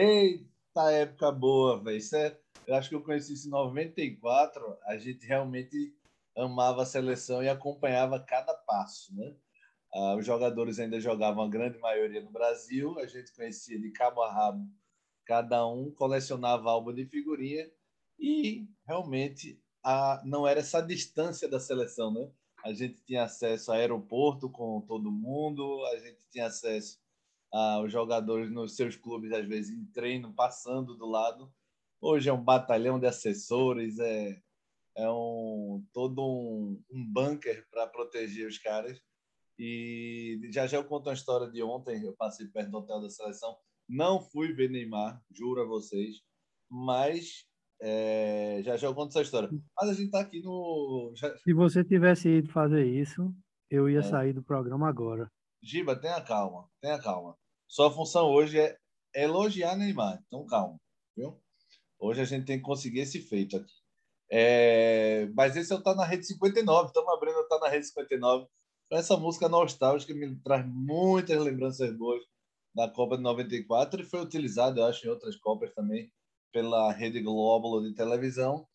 Eita época boa, velho. É, eu acho que eu conheci isso em 94. A gente realmente amava a seleção e acompanhava cada passo, né? Ah, os jogadores ainda jogavam a grande maioria no Brasil, a gente conhecia de cabo a rabo cada um, colecionava álbum de figurinha e realmente a, não era essa distância da seleção, né? A gente tinha acesso a aeroporto com todo mundo, a gente tinha acesso aos jogadores nos seus clubes, às vezes em treino, passando do lado. Hoje é um batalhão de assessores, é, é um todo um, um bunker para proteger os caras. E já já eu conto uma história de ontem. Eu passei perto do hotel da seleção. Não fui ver Neymar, juro a vocês. Mas é, já já eu conto essa história. Mas a gente está aqui no. Já... Se você tivesse ido fazer isso, eu ia é. sair do programa agora. Giba, tenha calma, tenha calma. Sua função hoje é elogiar Neymar. Então calma, viu? Hoje a gente tem que conseguir esse feito aqui. É, mas esse é o Tá na Rede 59. Estamos abrindo Tá na Rede 59 essa música nostálgica me traz muitas lembranças boas da Copa de 94 e foi utilizada, eu acho, em outras Copas também pela Rede Globo de televisão.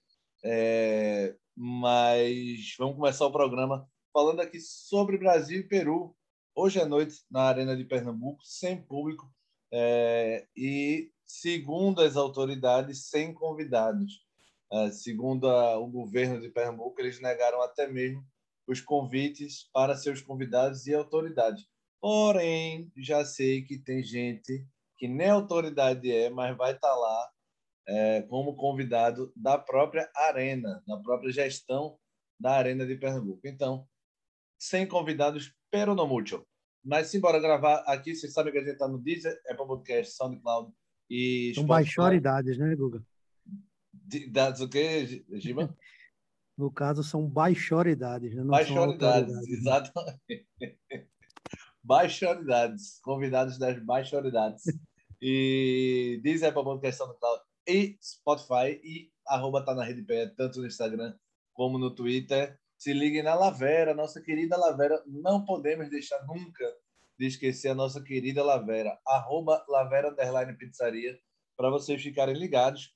É, mas vamos começar o programa falando aqui sobre Brasil e Peru. Hoje à noite, na Arena de Pernambuco, sem público é, e, segundo as autoridades, sem convidados. É, segundo a, o governo de Pernambuco, eles negaram até mesmo os convites para seus convidados e autoridades. Porém, já sei que tem gente que nem autoridade é, mas vai estar tá lá é, como convidado da própria arena, da própria gestão da Arena de Pernambuco. Então, sem convidados, pero no mucho. Mas simbora gravar aqui, vocês sabem que a gente está no Deezer, Apple Podcast, SoundCloud e São baixoridades, né, Guga? Dados o quê, Giba? No caso, são baixoridades. Né? baixoridades, exatamente. baixoridades, convidados das baixoridades. E diz aí para a questão do cloud e Spotify e arroba tá na rede pé, tanto no Instagram como no Twitter. Se liguem na Lavera, nossa querida Lavera. Não podemos deixar nunca de esquecer a nossa querida Lavera, arroba Lavera Underline Pizzaria, para vocês ficarem ligados.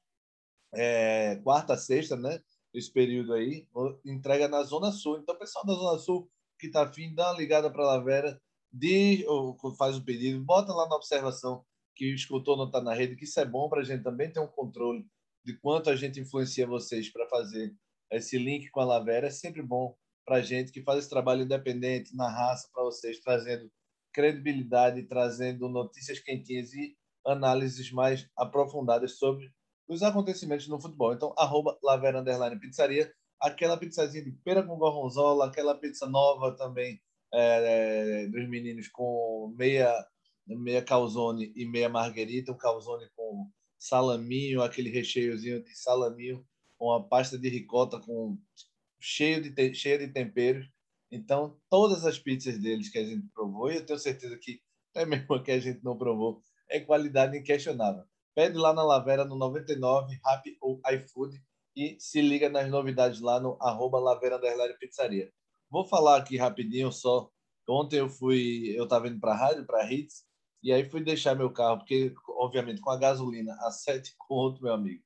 É, quarta, sexta, né? esse período aí, entrega na Zona Sul. Então, pessoal da Zona Sul que está afim, dá uma ligada para a Lavera, diz, ou faz o pedido, bota lá na observação que escutou não está na rede, que isso é bom para a gente também ter um controle de quanto a gente influencia vocês para fazer esse link com a Lavera. É sempre bom para gente que faz esse trabalho independente, na raça, para vocês, trazendo credibilidade, trazendo notícias quentinhas e análises mais aprofundadas sobre os acontecimentos no futebol. Então, arroba Lavera Underline Pizzaria, aquela pizzazinha de pera com gorgonzola, aquela pizza nova também é, é, dos meninos com meia, meia calzone e meia marguerita, um calzone com salaminho, aquele recheiozinho de salaminho, com a pasta de ricota com cheio de, cheio de temperos. Então, todas as pizzas deles que a gente provou, e eu tenho certeza que é mesmo a que a gente não provou, é qualidade inquestionável. Pede lá na Lavera no 99, Rap ou iFood e se liga nas novidades lá no arroba Lavera Pizzaria. Vou falar aqui rapidinho só. Ontem eu fui, eu estava indo para a rádio, para Hits, e aí fui deixar meu carro, porque, obviamente, com a gasolina a 7 conto, meu amigo,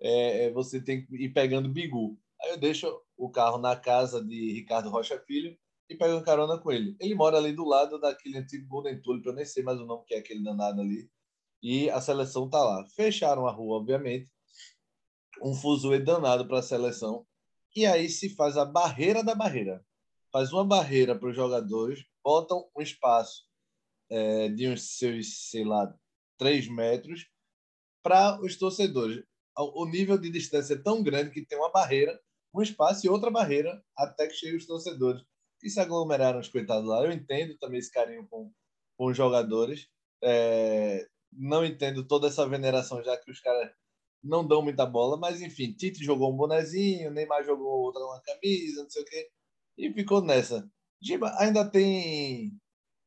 é, é, você tem que ir pegando bigu. Aí eu deixo o carro na casa de Ricardo Rocha Filho e pego carona com ele. Ele mora ali do lado daquele antigo Golden Tulip, eu nem sei mais o nome que é aquele danado ali e a seleção está lá. Fecharam a rua, obviamente, um fuzuê danado para a seleção, e aí se faz a barreira da barreira. Faz uma barreira para os jogadores, botam um espaço é, de uns seus, sei lá, três metros para os torcedores. O nível de distância é tão grande que tem uma barreira, um espaço e outra barreira até que cheguem os torcedores. E se aglomeraram os coitados lá. Eu entendo também esse carinho com, com os jogadores. É, não entendo toda essa veneração, já que os caras não dão muita bola, mas enfim, Tite jogou um bonezinho, Neymar jogou outra uma camisa, não sei o quê, e ficou nessa. Giba ainda tem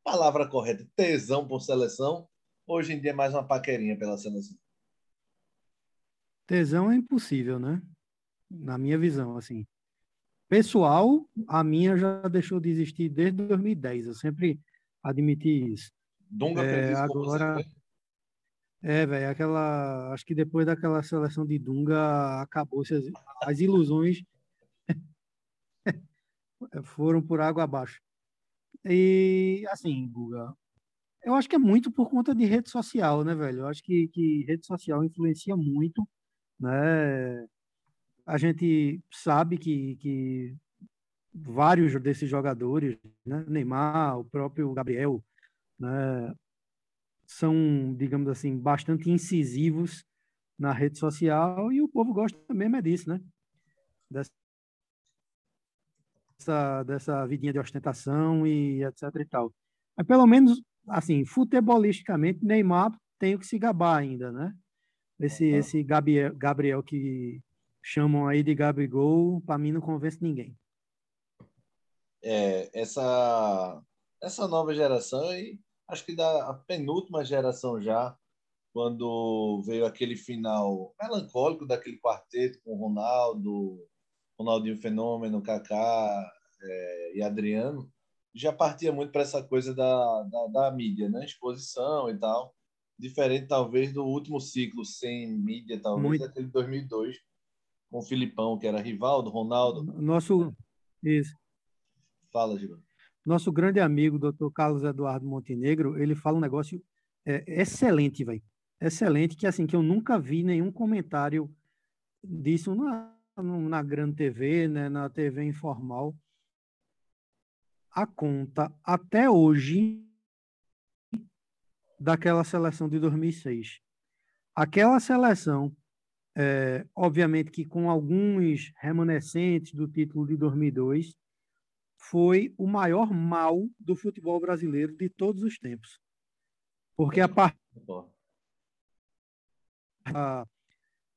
palavra correta, tesão por seleção, Hoje em dia é mais uma paquerinha pela seleção. Tesão é impossível, né? Na minha visão, assim. Pessoal, a minha já deixou de existir desde 2010. Eu sempre admiti isso. Dunga É, agora- você, né? É, velho, aquela. Acho que depois daquela seleção de Dunga, acabou-se as, as ilusões foram por água abaixo. E, assim, Guga, eu acho que é muito por conta de rede social, né, velho? Eu acho que, que rede social influencia muito, né? A gente sabe que, que vários desses jogadores, né, Neymar, o próprio Gabriel, né, são, digamos assim, bastante incisivos na rede social e o povo gosta mesmo é disso, né? Dessa, dessa vidinha de ostentação e etc e tal. Mas pelo menos, assim, futebolisticamente, Neymar tem o que se gabar ainda, né? Esse, Uhum. esse Gabriel, Gabriel que chamam aí de Gabigol, para mim não convence ninguém. É, essa, essa nova geração, e acho que da penúltima geração já, quando veio aquele final melancólico daquele quarteto com Ronaldo, Ronaldinho Fenômeno, Kaká é, e Adriano, já partia muito para essa coisa da, da, da mídia, né? Exposição e tal. Diferente, talvez, do último ciclo sem mídia, talvez, Muito. daquele 2002, com o Filipão, que era rival do Ronaldo. Nosso, isso, Fala, Gilberto. nosso grande amigo, Dr. Carlos Eduardo Montenegro, ele fala um negócio é, excelente, velho. Excelente, que assim, que eu nunca vi nenhum comentário disso na, na grande TV, né, na TV informal. A conta até hoje daquela seleção de 2006. Aquela seleção, é, obviamente que com alguns remanescentes do título de 2002, foi o maior mal do futebol brasileiro de todos os tempos. Porque a par- Pô, a-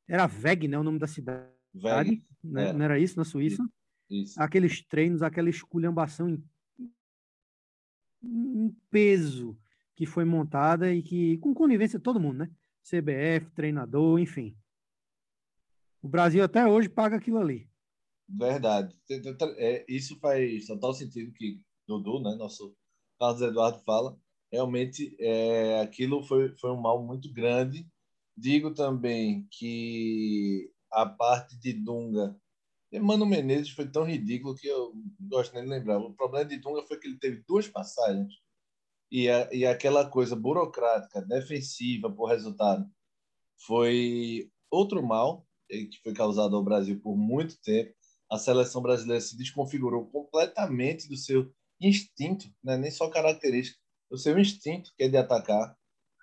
era Weg, né, o nome da cidade, Velho, né? era. não era isso, na Suíça? isso. Aqueles treinos, aquela esculhambação em, em peso que foi montada e que, com conivência de todo mundo, né? CBF, treinador, enfim. O Brasil até hoje paga aquilo ali. Verdade. É, isso faz total sentido que Dudu, né, nosso Carlos Eduardo fala. Realmente, é, aquilo foi, foi um mal muito grande. Digo também que a parte de Dunga, Mano Menezes foi tão ridículo que eu não gosto nem de lembrar. O problema de Dunga foi que ele teve duas passagens e, a, e aquela coisa burocrática, defensiva por resultado, foi outro mal eh, que foi causado ao Brasil por muito tempo a seleção brasileira se desconfigurou completamente do seu instinto, né? nem só característica, do seu instinto, que é de atacar.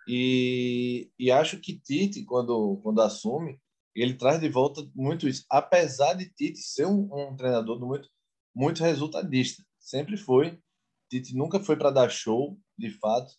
E, e acho que Tite, quando, quando assume, ele traz de volta muito isso. Apesar de Tite ser um, um treinador muito, muito resultadista, sempre foi. Tite nunca foi para dar show, de fato,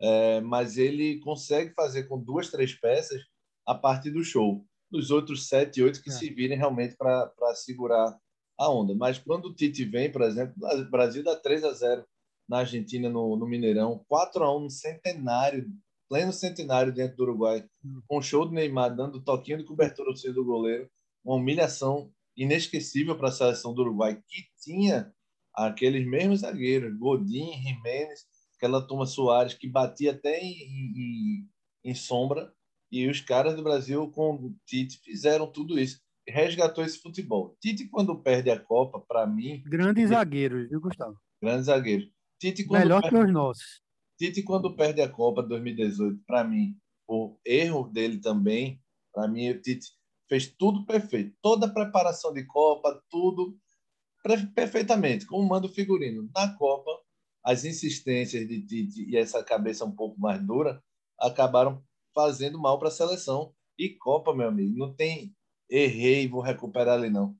é, mas ele consegue fazer com duas, três peças a parte do show dos outros sete, oito que É. se virem realmente para segurar a onda. Mas quando o Tite vem, por exemplo, o Brasil dá 3 a 0 na Argentina, no, no Mineirão, 4 a 1 no centenário, pleno centenário dentro do Uruguai, Hum. com o show do Neymar dando toquinho de cobertura ao do goleiro, uma humilhação inesquecível para a seleção do Uruguai, que tinha aqueles mesmos zagueiros, Godin, Jiménez, aquela turma Soares, que batia até em, em, em sombra, e os caras do Brasil, com o Tite, fizeram tudo isso. Resgatou esse futebol. Tite, quando perde a Copa, para mim, Grandes zagueiros, viu, Gustavo? grande zagueiro. Tite, quando, Melhor perde, que os nossos. Tite, quando perde a Copa 2018, para mim, o erro dele também, para mim, o Tite fez tudo perfeito. Toda a preparação de Copa, tudo perfeitamente, como manda o figurino. Na Copa, as insistências de Tite e essa cabeça um pouco mais dura acabaram fazendo mal para a seleção. E Copa, meu amigo, não tem errei, vou recuperar ali, não.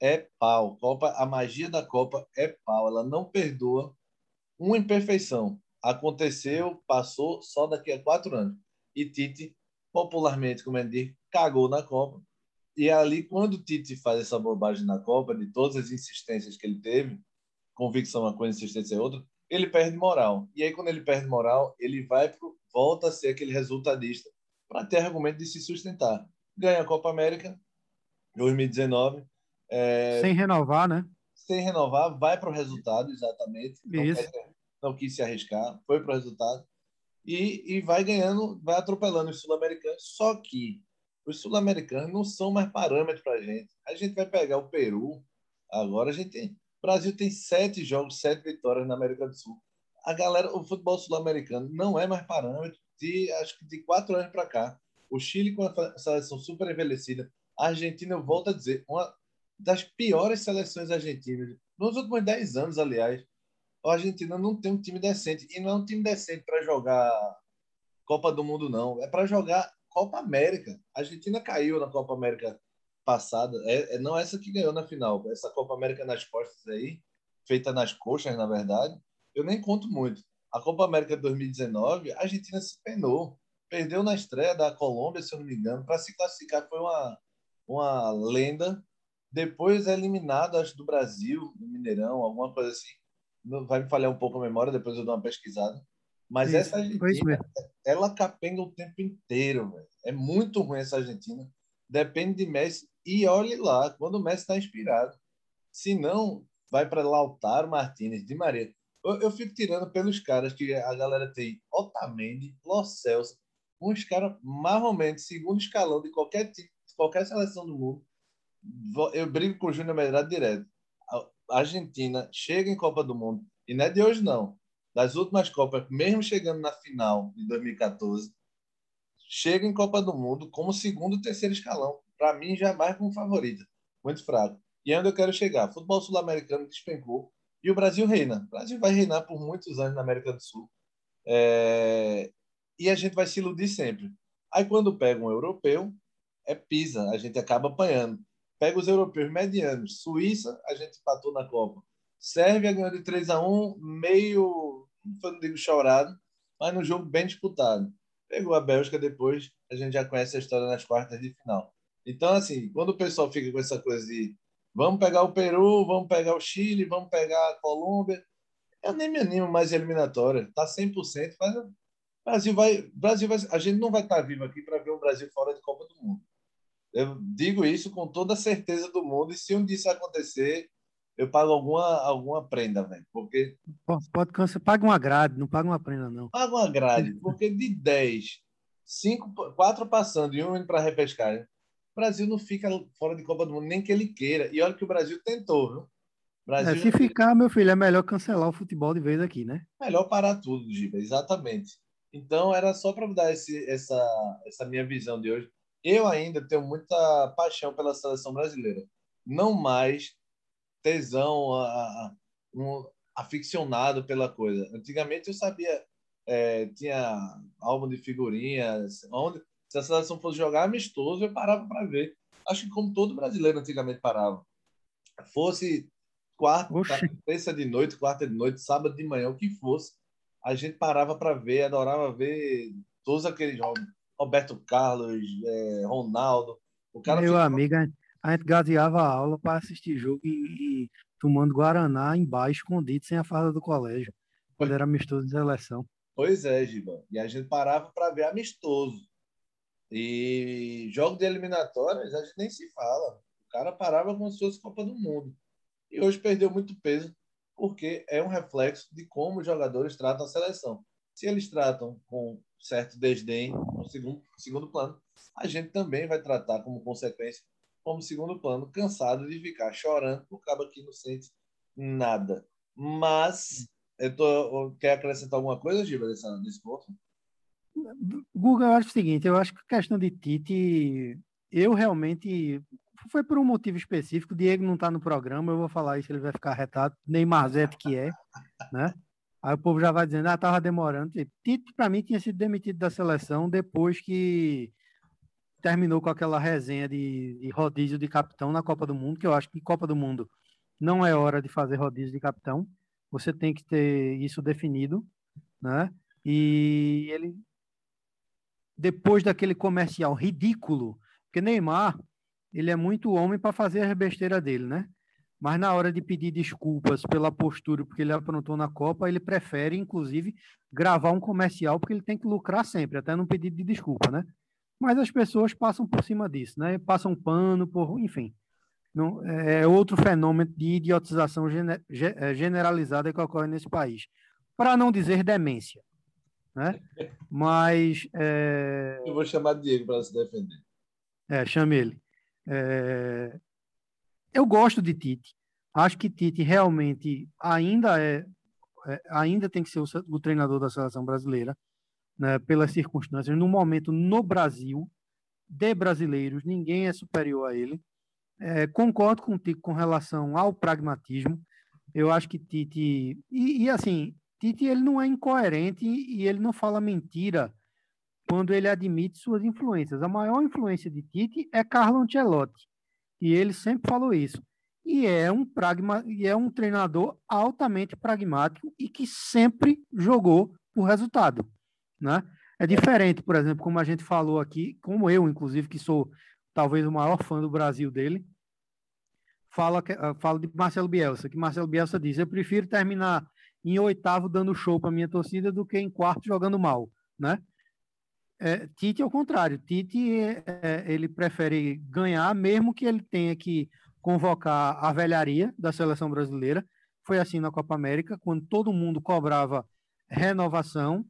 É pau. Copa, a magia da Copa é pau. Ela não perdoa uma imperfeição. Aconteceu, passou só daqui a quatro anos. E Tite, popularmente, como é diz, cagou na Copa. E ali, quando o Tite faz essa bobagem na Copa, de todas as insistências que ele teve, convicção é uma coisa, insistência é outra, ele perde moral. E aí, quando ele perde moral, ele vai pro, volta a ser aquele resultadista para ter argumento de se sustentar. Ganha a Copa América 2019. É, Sem renovar, né? sem renovar, vai para o resultado, exatamente. Não, Isso. quer- não quis se arriscar, foi para o resultado. E, e vai ganhando, vai atropelando os sul-americanos. Só que os sul-americanos não são mais parâmetros para a gente. A gente vai pegar o Peru, agora a gente tem. O Brasil tem sete jogos, sete vitórias na América do Sul. A galera, o futebol sul-americano não é mais parâmetro de, acho que de quatro anos para cá. O Chile com a seleção super envelhecida. A Argentina, eu volto a dizer, uma das piores seleções argentinas. Nos últimos dez anos, aliás, a Argentina não tem um time decente. E não é um time decente para jogar Copa do Mundo, não. É para jogar Copa América. A Argentina caiu na Copa América passada. É, é não essa que ganhou na final. Essa Copa América nas costas aí, feita nas coxas, na verdade, eu nem conto muito. A Copa América de 2019, a Argentina se penou. Perdeu na estreia da Colômbia, se eu não me engano. Para se classificar, foi uma, uma lenda. Depois é eliminado, acho, do Brasil, do Mineirão, alguma coisa assim. Não- Vai me falhar um pouco a memória, depois eu dou uma pesquisada. Mas Isso, essa Argentina, ela capenga o tempo inteiro, velho. É muito ruim essa Argentina. Depende de Messi. E olhe lá, quando o Messi está inspirado. Se não, vai para Lautaro Martinez, de Maria. Eu, eu fico tirando pelos caras que a galera tem Otamendi, Lo Celso, uns caras marromentes, segundo escalão de qualquer time, qualquer seleção do mundo. Eu brigo com o Júnior Medrado direto. A Argentina chega em Copa do Mundo, e não é de hoje, não. Das últimas Copas, mesmo chegando na final de 2014, chega em Copa do Mundo como segundo terceiro escalão. Para mim, já mais como favorita. Muito fraco. E é onde eu quero chegar. Futebol sul-americano despencou e o Brasil reina. O Brasil vai reinar por muitos anos na América do Sul. É, E a gente vai se iludir sempre. Aí, quando pega um europeu, é pisa. A gente acaba apanhando. Pega os europeus medianos. Suíça, a gente empatou na Copa. Sérvia ganhou de 3 a 1 meio, não digo chorado, mas no jogo bem disputado. Pegou a Bélgica depois, a gente já conhece a história nas quartas de final. Então, assim, quando o pessoal fica com essa coisa de vamos pegar o Peru, vamos pegar o Chile, vamos pegar a Colômbia, eu nem me animo mais em eliminatória. Tá 100%, mas o Brasil vai, Brasil vai, a gente não vai estar vivo aqui para ver o Brasil fora de Copa do Mundo. Eu digo isso com toda a certeza do mundo e se um dia isso acontecer, eu pago alguma alguma prenda, velho, porque Pode, cancelar. Paga uma grade, não paga uma prenda, não. paga uma grade, porque de 10, 5, 4 passando e um indo para a repescagem, o Brasil não fica fora de Copa do Mundo, nem que ele queira. E olha que o Brasil tentou, viu? Brasil É, se ficar, meu filho, é melhor cancelar o futebol de vez aqui, né? melhor parar tudo, Giba, exatamente. Então, era só para dar esse, essa, essa minha visão de hoje. Eu ainda tenho muita paixão pela seleção brasileira. Não mais tesão, a, a- um aficionado pela coisa. Antigamente eu sabia, é, tinha álbum de figurinhas, onde se a seleção fosse jogar amistoso, eu parava para ver. Acho que como todo brasileiro antigamente parava. Fosse quarta, terça de noite, quarta de noite, sábado de manhã, o que fosse, a gente parava para ver, adorava ver todos aqueles jogos. Roberto Carlos, é, Ronaldo. O cara Meu ficava- amigo, a gente- a gente gaseava a aula para assistir jogo e, e tomando Guaraná embaixo, escondido, sem a farda do colégio. Quando era amistoso de seleção. Pois é, Giba. E a gente parava para ver amistoso. E jogo de eliminatórias, a gente nem se fala. O cara parava como se fosse Copa do Mundo. E hoje perdeu muito peso, porque é um reflexo de como os jogadores tratam a seleção. Se eles tratam com certo desdém, no segundo, segundo plano, a gente também vai tratar como consequência, como segundo plano, cansado de ficar chorando por cabo que não sente nada. Mas, eu tô, quer acrescentar alguma coisa, Giba, desse ponto? Guga, eu acho o seguinte, eu acho que a questão de Tite, eu realmente foi por um motivo específico. Diego não está no programa, eu vou falar isso, ele vai ficar retado. Neymar Zete que é, né? Aí o povo já vai dizendo, ah, tava demorando. Tite, para mim, tinha sido demitido da seleção depois que terminou com aquela resenha de, de rodízio de capitão na Copa do Mundo, que eu acho que Copa do Mundo não é hora de fazer rodízio de capitão. Você tem que ter isso definido, né? E ele depois daquele comercial ridículo, porque Neymar, ele é muito homem para fazer as besteiras dele, né? mas na hora de pedir desculpas pela postura porque ele aprontou na Copa, ele prefere, inclusive, gravar um comercial porque ele tem que lucrar sempre, até no pedido de desculpa, né? Mas as pessoas passam por cima disso, né? Passam pano, por, enfim. Não, é outro fenômeno de idiotização é, generalizada que ocorre nesse país. Para não dizer demência. Né? Mas. É... Eu vou chamar Diego para se defender. É, chame ele. É... Eu gosto de Tite. Acho que Tite realmente ainda é, é ainda tem que ser o, o, treinador da seleção brasileira, né, pelas circunstâncias. No momento, no Brasil, de brasileiros, ninguém é superior a ele. É, concordo contigo com relação ao pragmatismo. Eu acho que Tite. E, e, assim, Tite ele não é incoerente e ele não fala mentira quando ele admite suas influências. A maior influência de Tite é Carlo Ancelotti. E ele sempre falou isso. E é um pragma, e é um treinador altamente pragmático e que sempre jogou por resultado, né? É diferente, por exemplo, como a gente falou aqui, como eu, inclusive, que sou talvez o maior fã do Brasil dele, fala, fala de Marcelo Bielsa, que Marcelo Bielsa diz: eu prefiro terminar em oitavo dando show para minha torcida do que em quarto jogando mal, né? É, Tite é o contrário. Tite é, ele prefere ganhar, mesmo que ele tenha que convocar a velharia da seleção brasileira. Foi assim na Copa América, quando todo mundo cobrava renovação,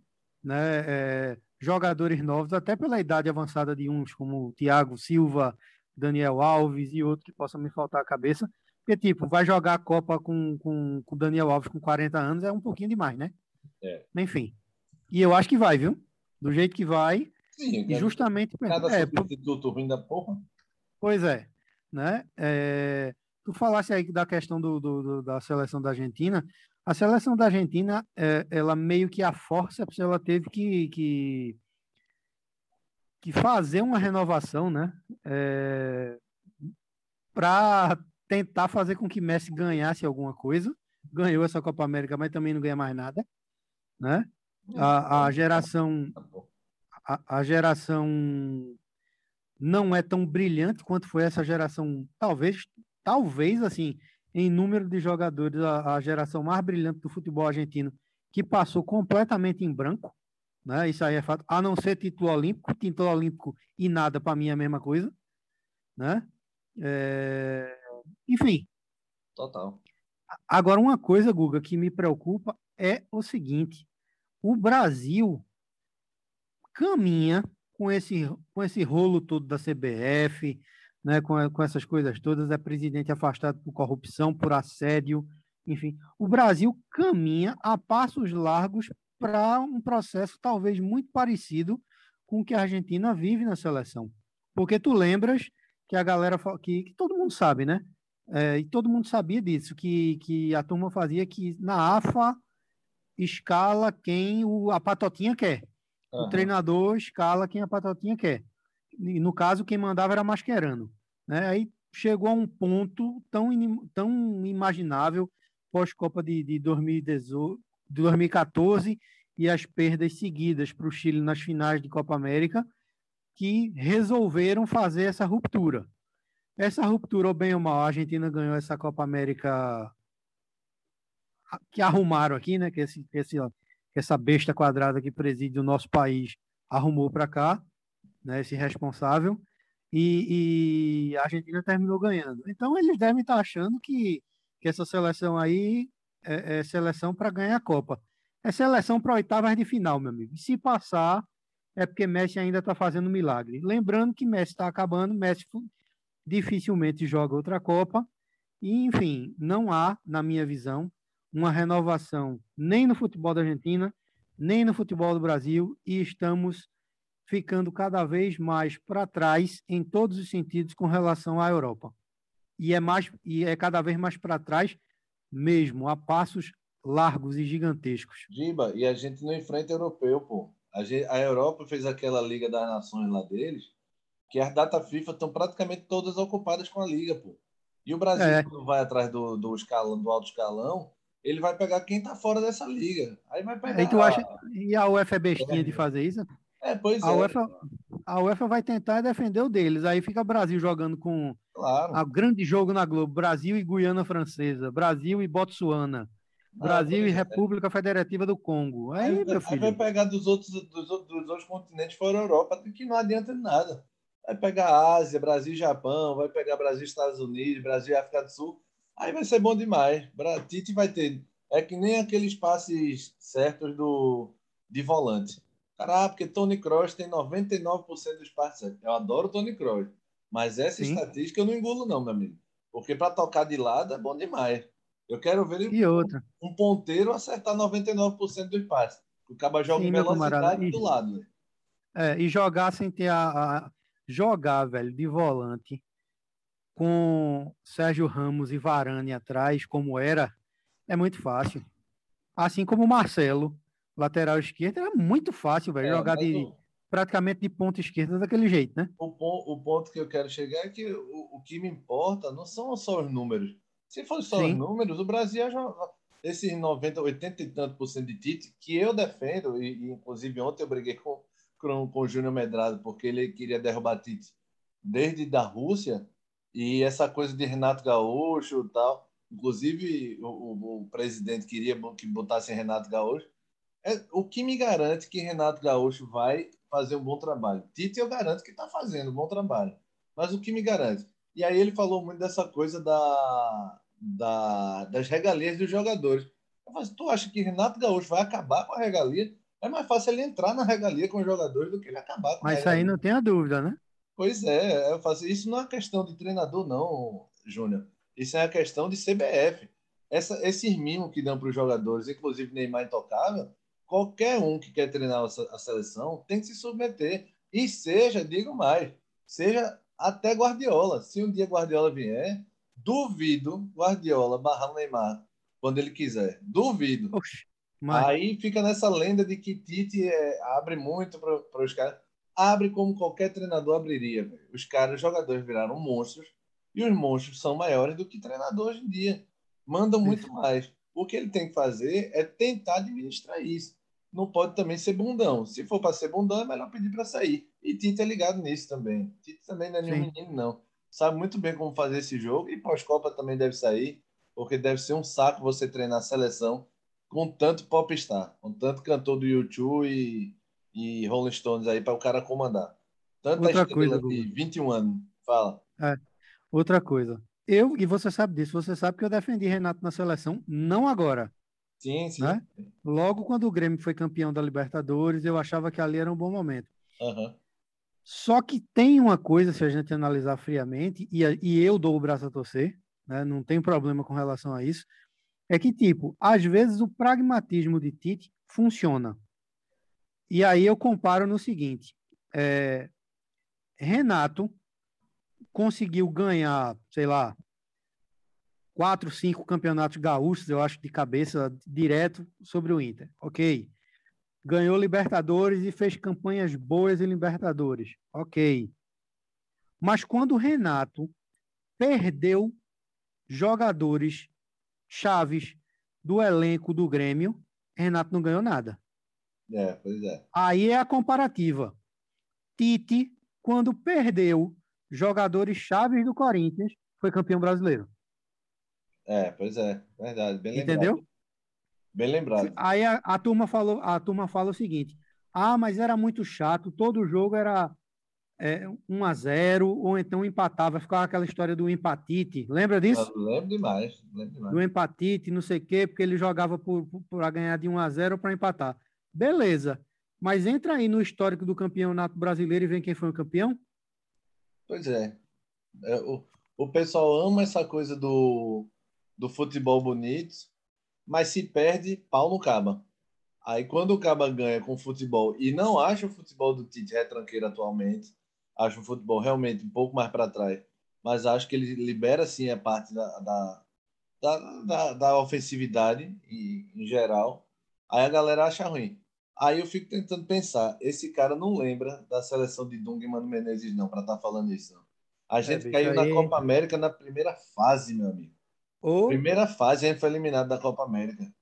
né? É, jogadores novos, até pela idade avançada de uns como Thiago Silva, Daniel Alves e outros que possam me faltar a cabeça. Porque, tipo, vai jogar a Copa com, com, com Daniel Alves com 40 anos é um pouquinho demais, né? É. Enfim. E eu acho que vai, viu? Do jeito que vai. Sim, e justamente. Cada é, substituto ruim da porra. Pois é. Né? É, tu falasse aí da questão do, do, do, da seleção da Argentina. A seleção da Argentina, é, ela meio que a força, ela teve que, que, que fazer uma renovação, né? É, para tentar fazer com que Messi ganhasse alguma coisa. Ganhou essa Copa América, mas também não ganha mais nada, né? A, a geração a, a, geração não é tão brilhante quanto foi essa geração, talvez, talvez assim, em número de jogadores, a, a geração mais brilhante do futebol argentino, que passou completamente em branco, né? Isso aí é fato, a não ser título olímpico, título olímpico e nada para mim é a mesma coisa, né? É... Enfim. Total. Agora, uma coisa, Guga, que me preocupa é o seguinte: o Brasil caminha com esse, com esse rolo todo da CBF, né, com, com essas coisas todas, é presidente afastado por corrupção, por assédio, enfim. O Brasil caminha a passos largos para um processo talvez muito parecido com o que a Argentina vive na seleção. Porque tu lembras que a galera, que, que todo mundo sabe, né? É, e todo mundo sabia disso, que, que a turma fazia que na AFA escala quem o, a patotinha quer. Uhum. O treinador escala quem a patotinha quer. E, no caso, quem mandava era Mascherano. Né? Aí chegou a um ponto tão, tão imaginável pós-Copa de, de 2018, 2014 e as perdas seguidas para o Chile nas finais de Copa América, que resolveram fazer essa ruptura. Essa ruptura, ou bem ou mal, a Argentina ganhou essa Copa América que arrumaram aqui, né? Que, esse, esse, que essa besta quadrada que preside o nosso país arrumou para cá, né? Esse responsável. E, e, a Argentina terminou ganhando. Então eles devem estar achando que, que essa seleção aí é, é seleção para ganhar a Copa. É seleção para oitavas de final, meu amigo. E se passar, é porque Messi ainda está fazendo milagre. Lembrando que Messi está acabando, Messi dificilmente joga outra Copa. E, enfim, não há, na minha visão, uma renovação nem no futebol da Argentina, nem no futebol do Brasil, e estamos ficando cada vez mais para trás em todos os sentidos com relação à Europa. E é mais e é cada vez mais para trás mesmo, a passos largos e gigantescos. Giba, e a gente não enfrenta europeu, pô. A, gente, a Europa fez aquela Liga das Nações lá deles, que as datas FIFA estão praticamente todas ocupadas com a liga, pô. E o Brasil, é. quando vai atrás do, do escalão, do alto escalão, ele vai pegar quem está fora dessa liga. Aí vai pegar. Aí tu acha, e a UEFA é bestinha é. de fazer isso? É, pois a é. UEFA, a UEFA vai tentar defender o deles. Aí fica o Brasil jogando com Claro. a grande jogo na Globo, Brasil e Guiana Francesa, Brasil e Botsuana, Brasil e pois é. República Federativa do Congo. Aí, Aí, meu aí vai filho, pegar dos outros, dos, dos outros continentes fora a Europa, que não adianta de nada. Vai pegar Ásia, Brasil e Japão, vai pegar Brasil e Estados Unidos, Brasil e África do Sul. Aí vai ser bom demais. Tite vai ter. É que nem aqueles passes certos do, de volante. Cara, ah, porque Tony Kroos tem 99% dos passes certos. Eu adoro Tony Kroos. Mas essa Sim. estatística eu não engulo, não, meu amigo. Porque para tocar de lado é bom demais. Eu quero ver ele e um ponteiro acertar 99% dos passes. O cara joga em velocidade do lado. né? É, e jogar sem ter a, a- Jogar, velho, de volante com Sérgio Ramos e Varane atrás, como era, é muito fácil. Assim como o Marcelo, lateral esquerdo, era muito fácil, velho, É, jogar de, praticamente de ponta esquerda daquele jeito, né? o, pon- o ponto que eu quero chegar é que o, o que me importa não são só os números. Se fosse só Sim. os números, o Brasil jogar esses 90, 80 e tanto por cento de Tite, que eu defendo, e, e, inclusive ontem eu briguei com, com, com o Júnior Medrado, porque ele queria derrubar Tite desde da Rússia, e essa coisa de Renato Gaúcho e tal, inclusive o, o, o presidente queria que botassem Renato Gaúcho, é, o que me garante que Renato Gaúcho vai fazer um bom trabalho. Tite eu garanto que está fazendo um bom trabalho, mas o que me garante? E aí ele falou muito dessa coisa da, da, das regalias dos jogadores. Eu falei, assim, tu acha que Renato Gaúcho vai acabar com a regalia? É mais fácil ele entrar na regalia com os jogadores do que ele acabar com a Mas isso aí não tem a dúvida, né? Pois é, eu faço, isso não é questão de treinador, não, Júnior. Isso é a questão de CBF. Essa, esses mimos que dão para os jogadores, inclusive Neymar intocável, qualquer um que quer treinar a seleção tem que se submeter. E seja, digo mais, seja até Guardiola. Se um dia Guardiola vier, duvido Guardiola barrar o Neymar quando ele quiser. Duvido. Oxe, mas Aí fica nessa lenda de que Tite é, abre muito para os caras. Abre como qualquer treinador abriria. Véio. Os caras, os jogadores viraram monstros e os monstros são maiores do que treinador hoje em dia. Mandam muito mais. O que ele tem que fazer é tentar administrar isso. Não pode também ser bundão. Se for para ser bundão, é melhor pedir para sair. E Tite é ligado nisso também. Tite também não é nenhum Sim. menino, não. Sabe muito bem como fazer esse jogo. E pós-Copa também deve sair, porque deve ser um saco você treinar a seleção com tanto popstar, com tanto cantor do YouTube e, e Rolling Stones aí para o cara comandar. Tanta Outra coisa, de Guga. 21 anos. Fala. outra coisa. Eu, e você sabe disso, você sabe que eu defendi Renato na seleção, não agora. Sim, sim. Né? Logo quando o Grêmio foi campeão da Libertadores, eu achava que ali era um bom momento. Aham. Só que tem uma coisa, se a gente analisar friamente, e, e eu dou o braço a torcer, né? não tem problema com relação a isso, é que, tipo, às vezes o pragmatismo de Tite funciona. E aí eu comparo no seguinte: é, Renato conseguiu ganhar, sei lá, quatro, cinco campeonatos gaúchos, eu acho, de cabeça, direto sobre o Inter. Ok. Ganhou Libertadores e fez campanhas boas em Libertadores. Ok. Mas quando o Renato perdeu jogadores chaves do elenco do Grêmio, Renato não ganhou nada. É, pois é. Aí é a comparativa. Tite, quando perdeu jogadores chaves do Corinthians, foi campeão brasileiro. É, pois é. Verdade. Bem lembrado. Bem lembrado. Aí a, a turma falou, a turma fala o seguinte: ah, mas era muito chato, todo jogo era é, 1 a 0 ou então empatava, ficava aquela história do empatite. Lembra disso? Eu lembro demais. Lembro demais. Do empatite, não sei o quê, porque ele jogava para ganhar de 1 a 0 ou para empatar. Beleza. Mas entra aí no histórico do campeonato brasileiro e vem quem foi o campeão? Pois é. É, o, o pessoal ama essa coisa do, do futebol bonito, mas se perde, pau no caba. Aí quando o caba ganha com futebol e não acha o futebol do Tite retranqueiro atualmente, acho o futebol realmente um pouco mais para trás, mas acho que ele libera sim a parte da, da, da, da, da ofensividade e, em geral. Aí a galera acha ruim. Aí eu fico tentando pensar, esse cara não lembra da seleção de Dunga e Mano Menezes não, para estar falando isso. Não. A gente bicho, caiu na aí- Copa América na primeira fase, meu amigo. Primeira fase a gente foi eliminado da Copa América.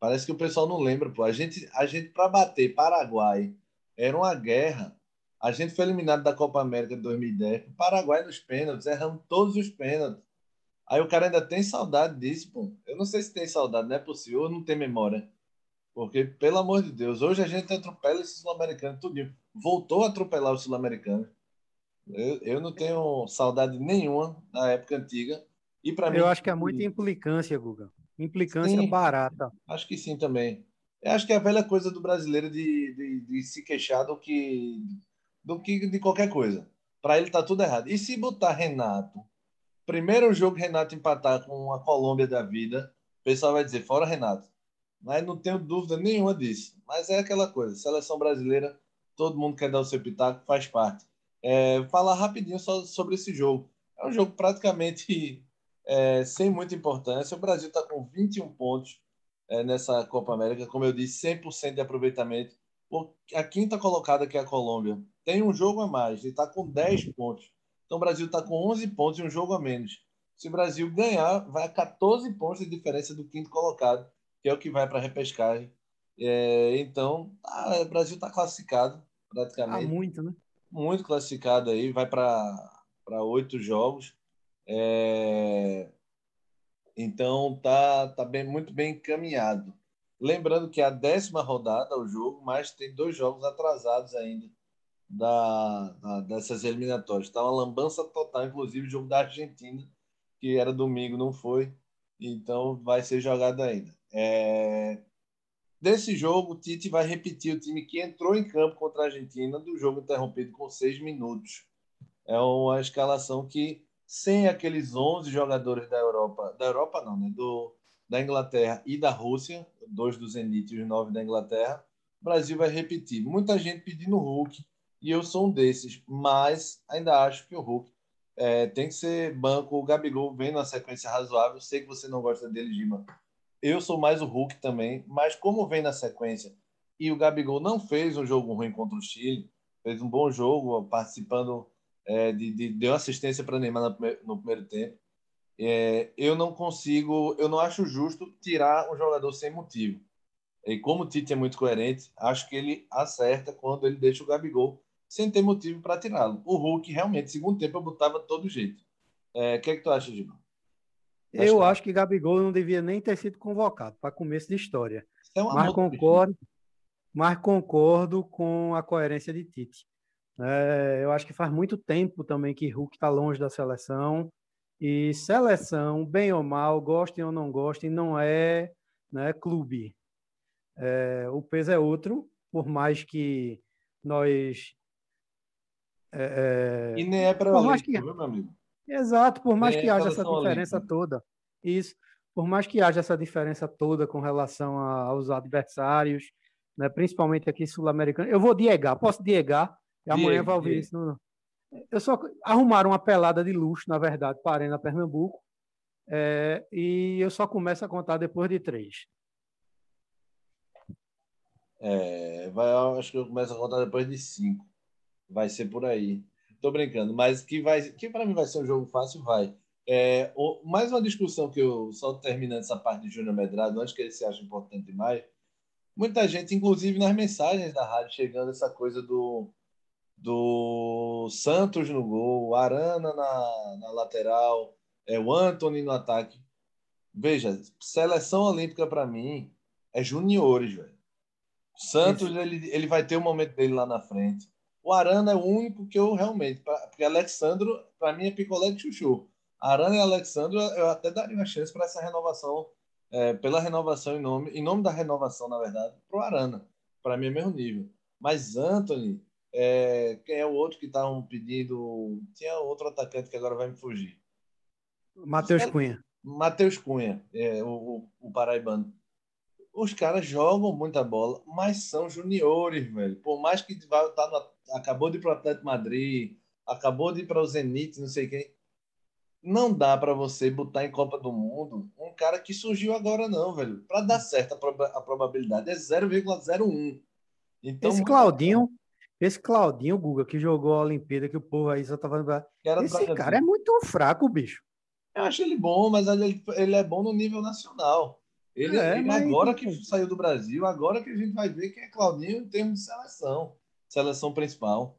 Parece que o pessoal não lembra, pô. A gente, a gente para bater Paraguai era uma guerra. A gente foi eliminado da Copa América de 2010. O Paraguai nos pênaltis, erramos todos os pênaltis. Aí o cara ainda tem saudade disso, pô. Eu não sei se tem saudade, não é possível, ou não tem memória. Porque, pelo amor de Deus, hoje a gente atropela esse sul-americano tudinho. Voltou a atropelar o sul-americano. Eu, eu não tenho saudade nenhuma da época antiga. E para mim. Eu acho que é muita implicância, Guga. Implicância sim, barata. Acho que sim também. Eu acho que é a velha coisa do brasileiro de, de, de se queixar do que, do que de qualquer coisa. Para ele tá tudo errado. E se botar Renato, primeiro jogo Renato empatar com a Colômbia da vida, o pessoal vai dizer fora Renato. Mas não tenho dúvida nenhuma disso. Mas é aquela coisa, seleção brasileira, todo mundo quer dar o seu pitaco, faz parte. É, falar rapidinho só sobre esse jogo. É um jogo praticamente é, sem muita importância. O Brasil está com 21 pontos é, nessa Copa América, como eu disse, 100% de aproveitamento. A quinta colocada, que é a Colômbia, tem um jogo a mais, e está com 10 pontos. Então o Brasil está com 11 pontos e um jogo a menos. Se o Brasil ganhar, vai a 14 pontos de diferença do quinto colocado, que é o que vai para a repescagem. É, então, tá, o Brasil está classificado, praticamente. Ah, muito, né? Muito classificado aí, vai para oito jogos. É... Então tá, tá bem, muito bem encaminhado. Lembrando que é a décima rodada o jogo, mas tem dois jogos atrasados ainda da, da dessas eliminatórias. Está uma lambança total, inclusive o jogo da Argentina, que era domingo, não foi. Então vai ser jogado ainda. É... Desse jogo, o Tite vai repetir o time que entrou em campo contra a Argentina, do jogo interrompido com seis minutos. É uma escalação que sem aqueles 11 jogadores da Europa, da Europa não, né? Do, da Inglaterra e da Rússia, dois do Zenit e os nove da Inglaterra, o Brasil vai repetir. Muita gente pedindo Hulk, e eu sou um desses, mas ainda acho que o Hulk é, tem que ser banco. O Gabigol vem numa sequência razoável. Sei que você não gosta dele, Gima. Eu sou mais o Hulk também, mas como vem na sequência e o Gabigol não fez um jogo ruim contra o Chile, fez um bom jogo participando é, de, de, deu assistência para Neymar no primeiro, tempo. É, eu não consigo, eu não acho justo tirar um jogador sem motivo. E como o Tite é muito coerente, acho que ele acerta quando ele deixa o Gabigol sem ter motivo para tirá-lo. O Hulk, realmente, segundo tempo, eu botava todo jeito. É, o que é que tu acha, Gilmar? Eu acho que Gabigol não devia nem ter sido convocado para começo de história. É mas, concordo, mas concordo com a coerência de Tite. É, eu acho que faz muito tempo também que Hulk está longe da seleção. E seleção, bem ou mal, gostem ou não gostem, não é né, clube. É, o peso é outro, por mais que nós. É, e nem é para o que... meu amigo? Exato, por mais nem que é haja essa diferença olímpica. toda. Isso, por mais que haja essa diferença toda com relação aos adversários, né, principalmente aqui sul-americano. Eu vou diegar, posso diegar? E amanhã vai ouvir isso. No... Eu só arrumaram uma pelada de luxo, na verdade, para a Arena Pernambuco. É, e eu só começo a contar depois de três. É, vai, acho que eu começo a contar depois de cinco. Vai ser por aí. Tô brincando, mas que vai, que para mim vai ser um jogo fácil, vai. É, o, mais uma discussão que eu só terminando essa parte de Júnior Medrado, antes que ele se ache importante demais. Muita gente, inclusive nas mensagens da rádio, chegando essa coisa do do Santos no gol, Arana na, na lateral, é, o Anthony no ataque. Veja, seleção olímpica para mim é juniores, velho. Santos ele, ele vai ter o momento dele lá na frente. O Arana é o único que eu realmente, pra, porque Alexandro para mim é picolé de chuchu. Arana e Alexandro eu até daria uma chance para essa renovação, é, pela renovação em nome, em nome da renovação na verdade, pro Arana. Para mim é mesmo nível. Mas Anthony é, quem é o outro que estavam pedindo? Tinha outro atacante que agora vai me fugir. Matheus Cunha. Matheus Cunha, é, o, o, paraibano. Os caras jogam muita bola, mas são juniores, velho. Por mais que vai, tá no, acabou de ir para o Atlético Madrid, acabou de ir para o Zenit, não sei quem. Não dá para você botar em Copa do Mundo um cara que surgiu agora, não, velho. Para dar certo, a, prob a probabilidade é 0,01. Então, Esse Claudinho, esse Claudinho, Guga, que jogou a Olimpíada, que o povo aí só tava. Esse cara é muito fraco, bicho. Eu acho ele bom, mas ele, ele é bom no nível nacional. Ele, é, mas... agora que saiu do Brasil, agora que a gente vai ver quem é Claudinho em termos de seleção. Seleção principal.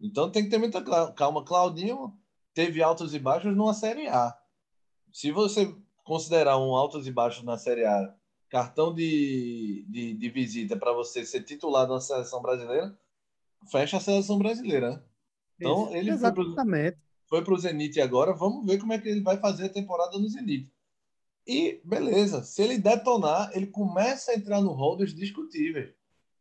Então tem que ter muita calma. Claudinho teve altos e baixos numa Série A. Se você considerar um altos e baixos na Série A cartão de, de, de visita para você ser titular na seleção brasileira, fecha a seleção brasileira. Então, Isso, ele exatamente. foi para o Zenit agora. Vamos ver como é que ele vai fazer a temporada no Zenit. E beleza, se ele detonar, ele começa a entrar no rol dos discutíveis.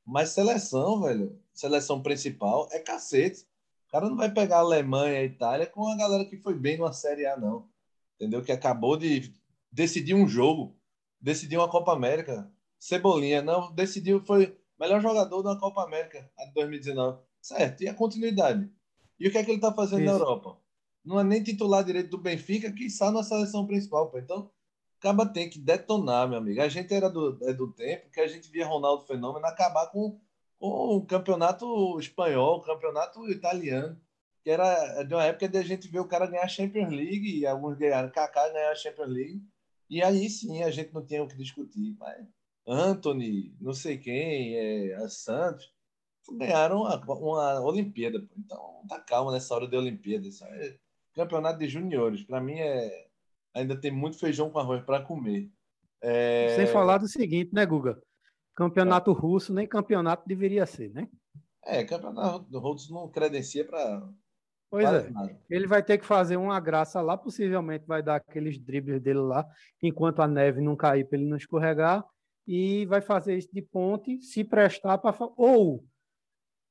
Mas seleção, velho, seleção principal é cacete. O cara não vai pegar a Alemanha e a Itália com a galera que foi bem numa Série A, não. Entendeu? Que acabou de decidir um jogo, decidir uma Copa América. Cebolinha, não, decidiu, foi melhor jogador da Copa América de 2019. Certo, e a continuidade? E o que é que ele está fazendo Isso. na Europa? Não é nem titular direito do Benfica, que está na seleção principal. Pô. Então, acaba tem que detonar, meu amigo. A gente era do, é do tempo que a gente via Ronaldo Fenômeno acabar com, com o campeonato espanhol, o campeonato italiano, que era de uma época de a gente ver o cara ganhar a Champions League e alguns ganharam, Kaká ganhar a Champions League. E aí sim a gente não tinha o que discutir. Mas Anthony, não sei quem, é, a Santos, ganharam uma, uma Olimpíada. Então tá calma nessa hora de Olimpíada. Isso é campeonato de juniores. Para mim é ainda tem muito feijão com arroz para comer. É... Sem falar do seguinte, né, Guga? Campeonato é. russo nem campeonato deveria ser, né? É, campeonato russo não credencia para. Pois é. Ele vai ter que fazer uma graça lá, possivelmente vai dar aqueles dribles dele lá, enquanto a neve não cair para ele não escorregar, e vai fazer isso de ponte, se prestar para. Ou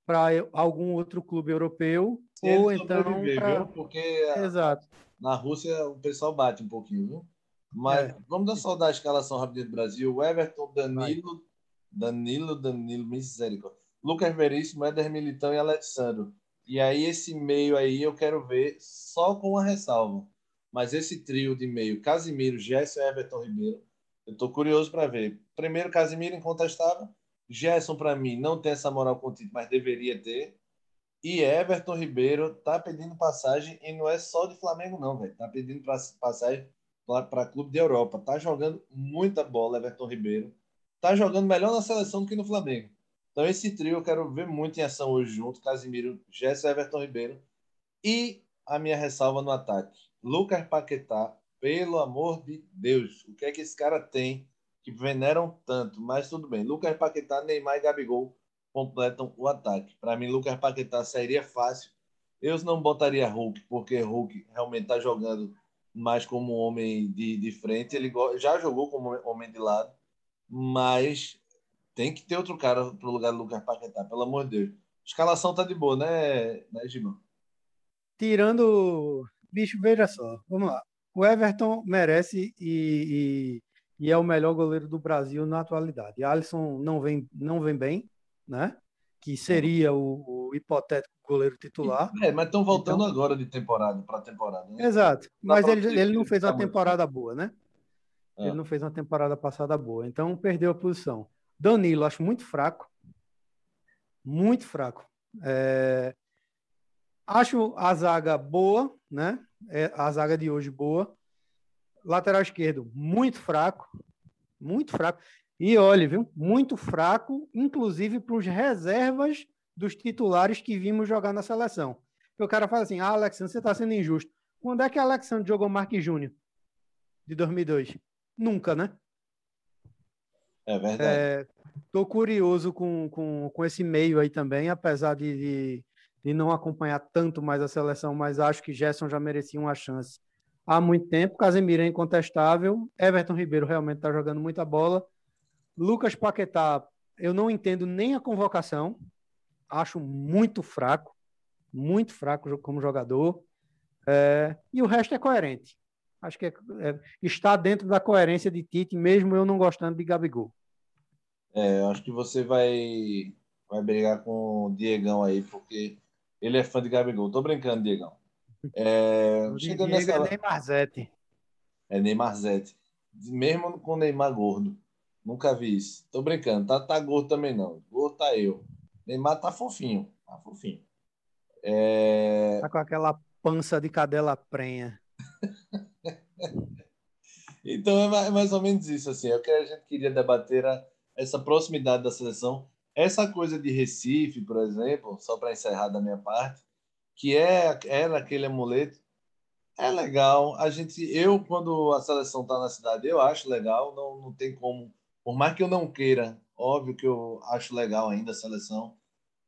para algum outro clube europeu, se ou então. Pra... Porque Exato na Rússia o pessoal bate um pouquinho, viu? Mas é. vamos dar só da escalação rápida do Brasil. Everton, Danilo. Danilo, Danilo, misericórdia. Lucas Veríssimo, Éder Militão e Alexandre. E aí esse meio aí eu quero ver só com uma ressalva. Mas esse trio de meio, Casimiro, Gerson e Everton Ribeiro, eu estou curioso para ver. Primeiro, Casimiro incontestável. Gerson, para mim, não tem essa moral contida, mas deveria ter. E Everton Ribeiro tá pedindo passagem e não é só de Flamengo, não, velho. Tá pedindo passagem para clube de Europa. Tá jogando muita bola, Everton Ribeiro. Tá jogando melhor na seleção do que no Flamengo. Então, esse trio eu quero ver muito em ação hoje junto. Casimiro, Gerson Everton Ribeiro. E a minha ressalva no ataque. Lucas Paquetá, pelo amor de Deus, o que é que esse cara tem que veneram tanto? Mas tudo bem. Lucas Paquetá, Neymar e Gabigol completam o ataque. Para mim, Lucas Paquetá sairia fácil. Eu não botaria Hulk, porque Hulk realmente está jogando mais como homem de, de frente. Ele já jogou como homem de lado, mas tem que ter outro cara para o lugar do Lucas Paquetá, pelo amor de Deus. Escalação tá de boa, né, né Gimão? Tirando. Bicho, veja só. Vamos lá. O Everton merece e, e, e, é o melhor goleiro do Brasil na atualidade. Alisson não vem, não vem bem, né? Que seria o, o hipotético goleiro titular. É, mas estão voltando então... agora de temporada para temporada. Né? Exato. Mas ele, ele não fez uma temporada boa, né? É. Ele não fez uma temporada passada boa. Então perdeu a posição. Danilo, acho muito fraco. Muito fraco. É... Acho a zaga boa, né? É a zaga de hoje boa. Lateral esquerdo, muito fraco. Muito fraco. E olhe, viu? Muito fraco, inclusive para os reservas dos titulares que vimos jogar na seleção. Porque o cara fala assim: ah, Alexandre, você está sendo injusto. Quando é que Alexandre jogou Marquinhos Júnior? De 2002? Nunca, né? É verdade. Estou é, curioso com, com, com esse meio aí também, apesar de, de, de, não acompanhar tanto mais a seleção, mas acho que Gerson já merecia uma chance há muito tempo. Casemiro é incontestável. Everton Ribeiro realmente está jogando muita bola. Lucas Paquetá, eu não entendo nem a convocação, acho muito fraco, muito fraco como jogador, é, e o resto é coerente. Acho que é, é, está dentro da coerência de Tite, mesmo eu não gostando de Gabigol. É, eu acho que você vai, vai brigar com o Diegão aí, porque ele é fã de Gabigol. Tô brincando, Diegão. É, chegando nessa... é Neymar Zete. É Neymar Zete. Mesmo com Neymar gordo. Nunca vi isso. Tô brincando. Tá, tá gordo também não. Gordo tá eu. Neymar tá fofinho. Tá fofinho. É... Tá com aquela pança de cadela prenha. então é mais ou menos isso. Assim. É o que a gente queria debater era essa proximidade da seleção. Essa coisa de Recife, por exemplo, só para encerrar da minha parte, que é era aquele amuleto, é legal. A gente, eu quando a seleção está na cidade, eu acho legal. Não, não tem como, por mais que eu não queira, óbvio que eu acho legal ainda a seleção.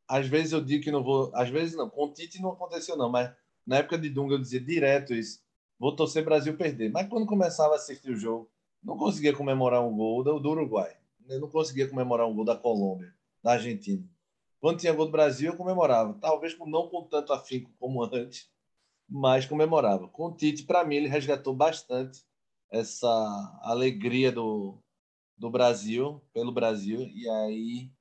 Às vezes eu digo que não vou, às vezes não. Com o Tite não aconteceu não, mas na época de Dunga eu dizia direto isso. Vou torcer Brasil perder. Mas quando começava a assistir o jogo, não conseguia comemorar um gol do, Uruguai. Eu não conseguia comemorar um gol da Colômbia, da Argentina. Quando tinha gol do Brasil, eu comemorava. Talvez não com tanto afinco como antes, mas comemorava. Com o Tite, para mim, ele resgatou bastante essa alegria do, do Brasil, pelo Brasil, e aí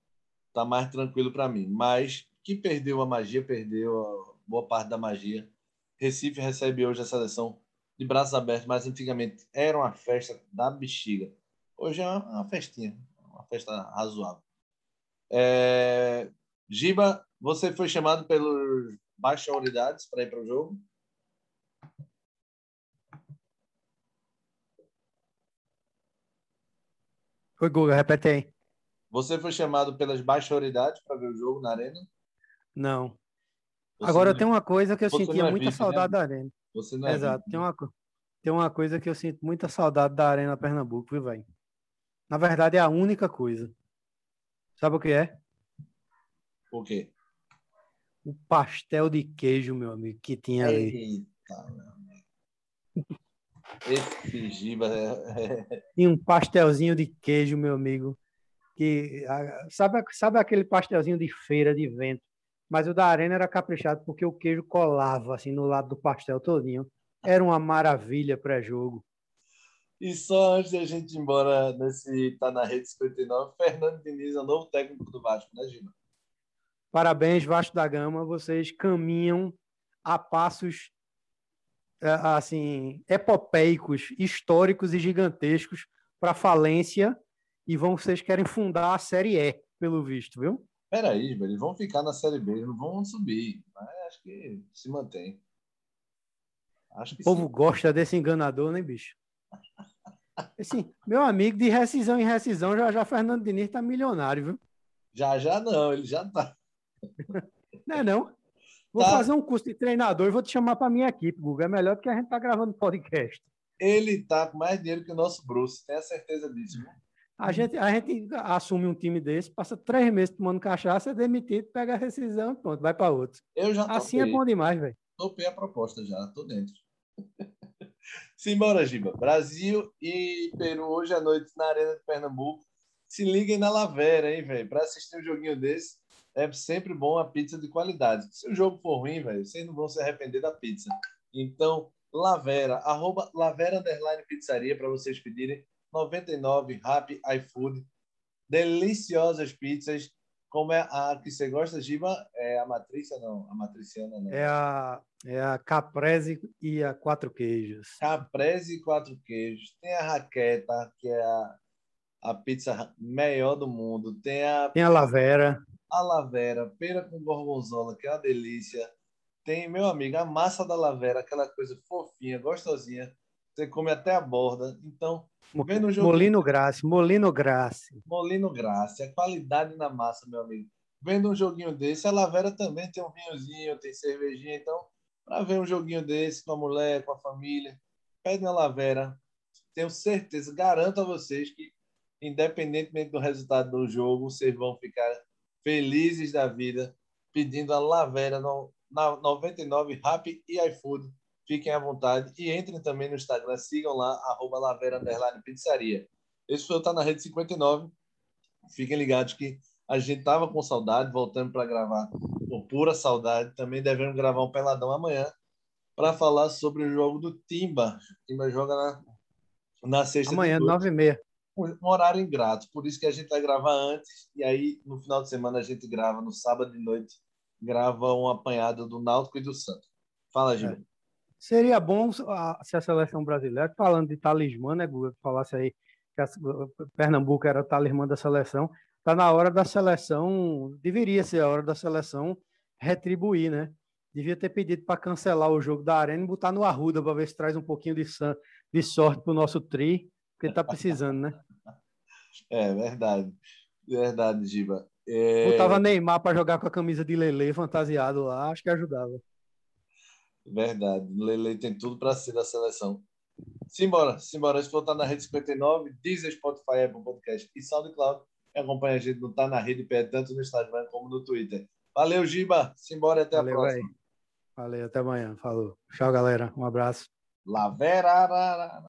tá mais tranquilo para mim. Mas que perdeu a magia, perdeu boa parte da magia. Recife recebe hoje a seleção de braços abertos, mas antigamente era uma festa da bexiga. Hoje é uma festinha, uma festa razoável. É... Giba, você foi chamado pelos baixas unidades para ir para o jogo? Oi, Guga, repete aí. Você foi chamado pelas baixas unidades para ver o jogo na arena? Não. Você Agora não... tem uma coisa que eu sentia é muita saudade né? da arena. Você não é Exato. Tem uma, tem uma coisa que eu sinto muita saudade da Arena Pernambuco, viu, velho? Na verdade, é a única coisa. Sabe o que é? Por quê? O pastel de queijo, meu amigo, que tinha ali. Eita, meu amigo. Esse Giba é... E um pastelzinho de queijo, meu amigo. Que, sabe, sabe aquele pastelzinho de feira de vento? Mas o da Arena era caprichado porque o queijo colava assim no lado do pastel todinho. Era uma maravilha pré-jogo. E só antes da gente ir embora nesse Tá na Rede 59, Fernando Diniz é o novo técnico do Vasco, né, Giba? Parabéns, Vasco da Gama. Vocês caminham a passos é, assim epopeicos, históricos e gigantescos para falência e vão vocês querem fundar a Série E, pelo visto, viu? Peraí, eles vão ficar na Série B, eles não vão subir. Mas acho que se mantém. Acho que O povo sim. gosta desse enganador, né, bicho? Assim, meu amigo, de rescisão em rescisão, já já Fernando Diniz tá milionário, viu? Já, já não, ele já tá. Não é não? Vou Tá. fazer um curso de treinador e vou te chamar para minha equipe, Guga. É melhor do que a gente tá gravando podcast. Ele tá com mais dinheiro que o nosso Bruce, tenha certeza disso. viu? A gente, a gente assume um time desse, passa três meses tomando cachaça, é demitido, pega a rescisão e pronto, vai para outro. Eu já Assim é topei. bom demais, velho. Topei a proposta já, tô dentro. Simbora, Giba. Brasil e Peru hoje à noite na Arena de Pernambuco. Se liguem na Lavera, hein, velho? Para assistir um joguinho desse, é sempre bom a pizza de qualidade. Se o jogo for ruim, velho, vocês não vão se arrepender da pizza. Então, Lavera, arroba Lavera Underline Pizzaria para vocês pedirem 99 Rap iFood. Deliciosas pizzas. Como é a que você gosta, Giba? É a Matrícia, não. A Matriciana, não. É a, é a caprese e a quatro queijos. Caprese e quatro queijos. Tem a raqueta, que é a, a pizza melhor do mundo. Tem a, Tem a lavera. a lavera, pera com gorgonzola, que é uma delícia. Tem, meu amigo, a massa da lavera, aquela coisa fofinha, gostosinha. Você come até a borda. Então, vendo o jogo Molino Grassi, Molino Grassi. Molino Graça, a qualidade na massa, meu amigo. Vendo um joguinho desse, a Lavera também tem um vinhozinho, tem cervejinha, então, para ver um joguinho desse com a mulher, com a família, pede na Lavera. Tenho certeza, garanto a vocês que, independentemente do resultado do jogo, vocês vão ficar felizes da vida pedindo a Lavera no, na 99 Rap e iFood. Fiquem à vontade e entrem também no Instagram, sigam lá, arroba Lavera Pizzaria. Esse foi o Tá na Rede 59. Fiquem ligados que a gente tava com saudade, voltando para gravar por pura saudade. Também devemos gravar um peladão amanhã para falar sobre o jogo do Timba. O Timba joga na, na sexta Amanhã, nove e meia. um horário ingrato. Por isso que a gente vai gravar antes e aí no final de semana a gente grava no sábado de noite, grava um apanhado do Náutico e do Santos. Fala, Gil. Seria bom a- se a seleção brasileira, falando de talismã, né, Guga, que falasse aí que a, Pernambuco era o talismã da seleção, tá na hora da seleção, deveria ser a hora da seleção retribuir, né? Devia ter pedido para cancelar o jogo da Arena e botar no Arruda para ver se traz um pouquinho de, san- de sorte pro nosso tri, porque tá precisando, né? É verdade. Verdade, Giba. É, Botava Neymar para jogar com a camisa de Lele fantasiado lá, acho que ajudava. Verdade. Lele tem tudo para ser da seleção. Simbora, simbora. Esse foi Tá na Rede 59, Deezer, Spotify, Apple Podcast e SoundCloud. E acompanha a gente no Tá na Rede Pé, tanto no Instagram como no Twitter. Valeu, Giba. Simbora e até Valeu, a próxima. véi. Valeu, até amanhã. Falou. Tchau, galera. Um abraço. Lavera.